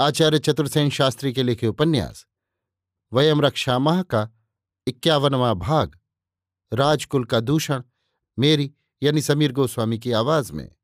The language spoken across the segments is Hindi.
आचार्य चतुर्सेन शास्त्री के लिखे उपन्यास, वयम रक्षामाह का इक्यावनवा भाग, राजकुल का दूषण, मेरी यानी समीर गोस्वामी की आवाज़ में।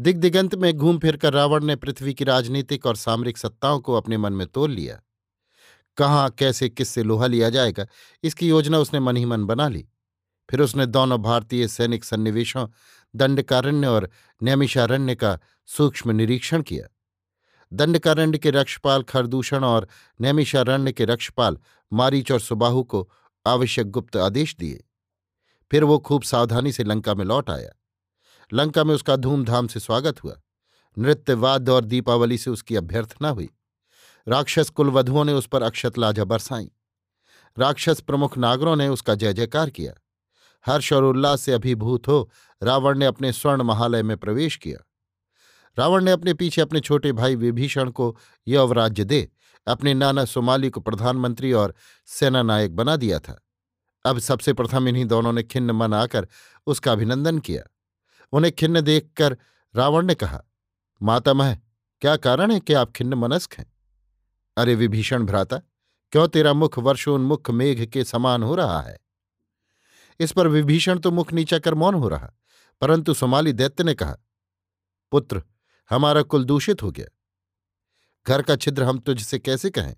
दिग्दिगंत में घूम फिरकर रावण ने पृथ्वी की राजनीतिक और सामरिक सत्ताओं को अपने मन में तोल लिया। कहाँ, कैसे, किससे लोहा लिया जाएगा, इसकी योजना उसने मन ही मन बना ली। फिर उसने दोनों भारतीय सैनिक सन्निवेशों, दंडकारण्य और नैमिषारण्य का सूक्ष्म निरीक्षण किया। दंडकारण्य के रक्षपाल खरदूषण और नैमिषारण्य के रक्षपाल मारीच और सुबाहु को आवश्यक गुप्त आदेश दिए। फिर वो खूब सावधानी से लंका में लौट आया। लंका में उसका धूमधाम से स्वागत हुआ। नृत्य वाद्य और दीपावली से उसकी अभ्यर्थना हुई। राक्षस कुलवधुओं ने उस पर अक्षत लाजा बरसाई। राक्षस प्रमुख नागरों ने उसका जय जयकार किया। हर्ष और उल्लास से अभिभूत हो रावण ने अपने स्वर्ण महालय में प्रवेश किया। रावण ने अपने पीछे अपने छोटे भाई विभीषण को यह अवराज्य दे, अपने नाना सोमाली को प्रधानमंत्री और सेना नायक बना दिया था। अब सबसे प्रथम इन्हीं दोनों ने खिन्न मन आकर उसका अभिनंदन किया। उन्हें खिन्न देखकर रावण ने कहा मातामह क्या कारण है कि आप खिन्न मनस्क हैं? अरे विभीषण भ्राता, क्यों तेरा मुख वर्षोन्मुख मेघ के समान हो रहा है? इस पर विभीषण तो मुख नीचा कर मौन हो रहा, परंतु सोमाली दैत्य ने कहा, पुत्र हमारा कुल दूषित हो गया। घर का छिद्र हम तुझसे कैसे कहें?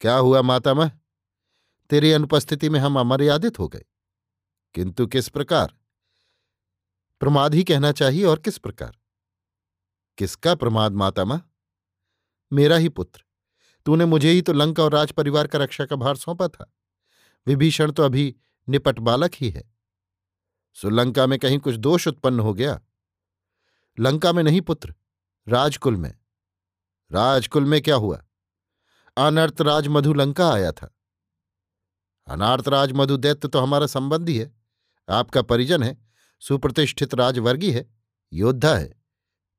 क्या हुआ मातामह तेरी अनुपस्थिति में हम अमर्यादित हो गए। किंतु किस प्रकार? प्रमाद ही कहना चाहिए और किस प्रकार? किसका प्रमाद मातामह मेरा ही पुत्र। तूने मुझे ही तो लंका और राज परिवार का रक्षा का भार सौंपा था। विभीषण तो अभी निपट बालक ही है। सुलंका में कहीं कुछ दोष उत्पन्न हो गया? लंका में नहीं पुत्र, राजकुल में। राजकुल में क्या हुआ? अनर्थ राज मधु लंका आया था। अनार्थ राज मधु दैत्य तो हमारा संबंधी है। आपका परिजन है, सुप्रतिष्ठित राजवर्गी है, योद्धा है।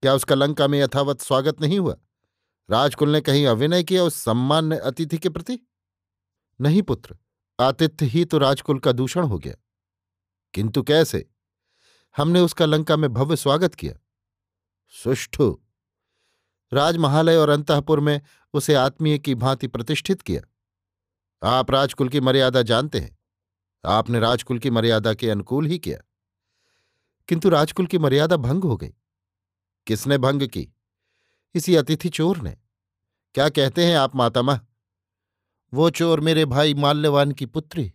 क्या उसका लंका में यथावत स्वागत नहीं हुआ? राजकुल ने कहीं अभिनय किया उस सम्मान्य अतिथि के प्रति? नहीं पुत्र, आतिथ्य ही तो राजकुल का दूषण हो गया। किंतु कैसे? हमने उसका लंका में भव्य स्वागत किया। सुष्ठु राजमहालय और अंतपुर में उसे आत्मीय की भांति प्रतिष्ठित किया। आप राजकुल की मर्यादा जानते हैं। आपने राजकुल की मर्यादा के अनुकूल ही किया। किंतु राजकुल की मर्यादा भंग हो गई। किसने भंग की? इसी अतिथि चोर ने। क्या कहते हैं आप, मातामह? वो चोर मेरे भाई माल्यवान की पुत्री।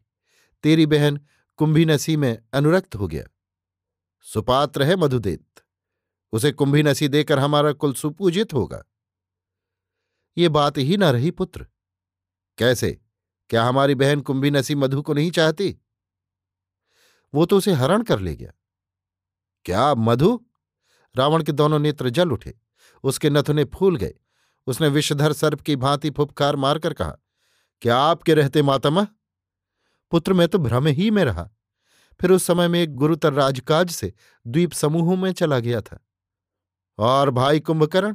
तेरी बहन कुंभी नसी में अनुरक्त हो गया। सुपात्र है मधुदेत। उसे कुंभी नसी देकर हमारा कुल सुपूजित होगा। ये बात ही ना रही पुत्र। कैसे? क्या हमारी बहन कुंभी नसी मधु को नहीं चाहती? वो तो उसे हरण कर ले गया। क्या मधु? रावण के दोनों नेत्र जल उठे। उसके नथुने फूल गए। उसने विषधर सर्प की भांति फुपकार मारकर कहा, क्या आपके रहते मातामह पुत्र, मैं तो भ्रम ही में रहा। फिर उस समय में एक गुरुतर राजकाज से द्वीप समूहों में चला गया था। और भाई कुंभकर्ण?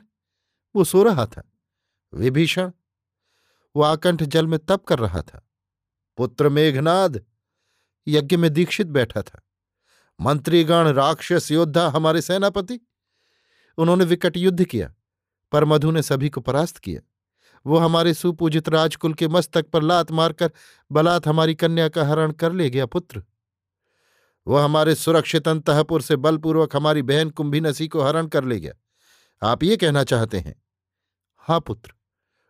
वो सो रहा था। विभीषण? वो आकंठ जल में तप कर रहा था। पुत्र मेघनाद? यज्ञ में दीक्षित बैठा था। मंत्रीगण, राक्षस, योद्धा, हमारे सेनापति? उन्होंने विकट युद्ध किया। पर मधु ने सभी को परास्त किया। वो हमारे सुपूजित राजकुल के मस्तक पर लात मारकर बलात् हमारी कन्या का हरण कर ले गया पुत्र। वो हमारे सुरक्षित अंतपुर से बलपूर्वक हमारी बहन कुंभी नसी को हरण कर ले गया। आप ये कहना चाहते हैं? हाँ पुत्र।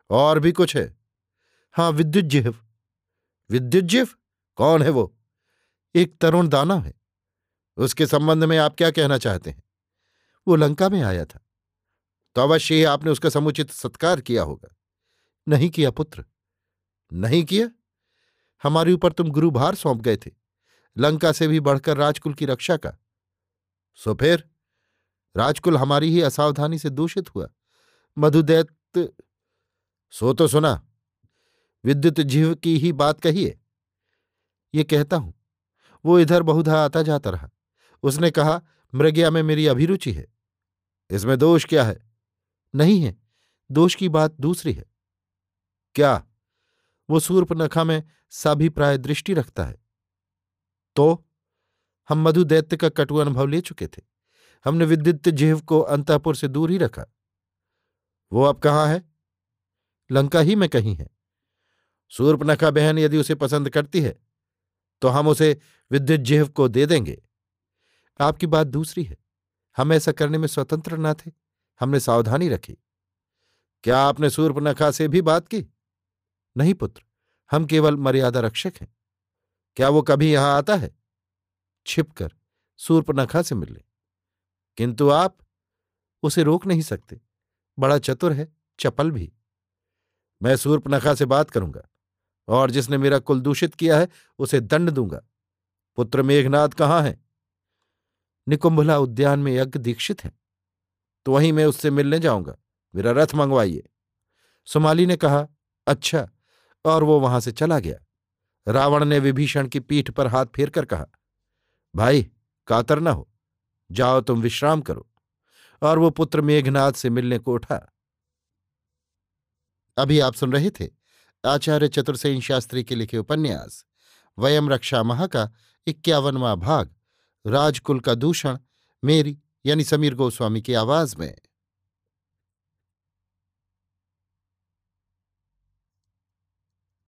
और भी कुछ है? हाँ विद्युत जिह्व विद्युत कौन है वो? एक तरुण दाना है। उसके संबंध में आप क्या कहना चाहते हैं? वो लंका में आया था। तो अवश्य ही आपने उसका समुचित सत्कार किया होगा। नहीं किया, पुत्र। नहीं किया? हमारे ऊपर तुम गुरुभार सौंप गए थे। लंका से भी बढ़कर राजकुल की रक्षा का। सो फिर, राजकुल हमारी ही असावधानी से दूषित हुआ। मधुदैत सो तो सुना, विद्युत जीव की ही बात कहिए। ये कहता हूँ, वो इधर बहुधा आता जाता रहा। उसने कहा, मृग्या में मेरी अभिरुचि है। इसमें दोष क्या है? नहीं है, दोष की बात दूसरी है। क्या? वो सूर्पनखा में साभिप्राय दृष्टि रखता है। तो हम मधु दैत्य का कटु अनुभव ले चुके थे। हमने विद्युत जिह्व को अंतपुर से दूर ही रखा। वो अब कहाँ है? लंका ही में कहीं है। सूर्पनखा बहन यदि उसे पसंद करती है तो हम उसे विद्युत जिह्व को दे देंगे। आपकी बात दूसरी है। हम ऐसा करने में स्वतंत्र न थे। हमने सावधानी रखी। क्या आपने सूर्पनखा से भी बात की? नहीं, पुत्र। हम केवल मर्यादा रक्षक हैं। क्या वो कभी यहाँ आता है? छिपकर सूर्पनखा से मिलने। किंतु आप उसे रोक नहीं सकते। बड़ा चतुर है, चपल भी। मैं सूर्पनखा से बात करूँगा, और जिसने मेरा कुल दूषित किया है, उसे दंड दूँगा। पुत्र मेघनाथ कहाँ है? निकुंभला उद्यान में यज्ञ दीक्षित है। तो वहीं मैं उससे मिलने जाऊँगा। मेरा रथ मंगवाइए। सुमाली ने कहा अच्छा। और वो वहाँ से चला गया। रावण ने विभीषण की पीठ पर हाथ फेर कर कहा, भाई, कातर न हो, जाओ तुम विश्राम करो। और वो पुत्र मेघनाथ से मिलने को उठा। अभी आप सुन रहे थे आचार्य चतुर्सेन शास्त्री के लिखे उपन्यास, वयम रक्षा महा का इक्यावनवा भाग, राजकुल का दूषण, मेरी यानी समीर गोस्वामी की आवाज़ में।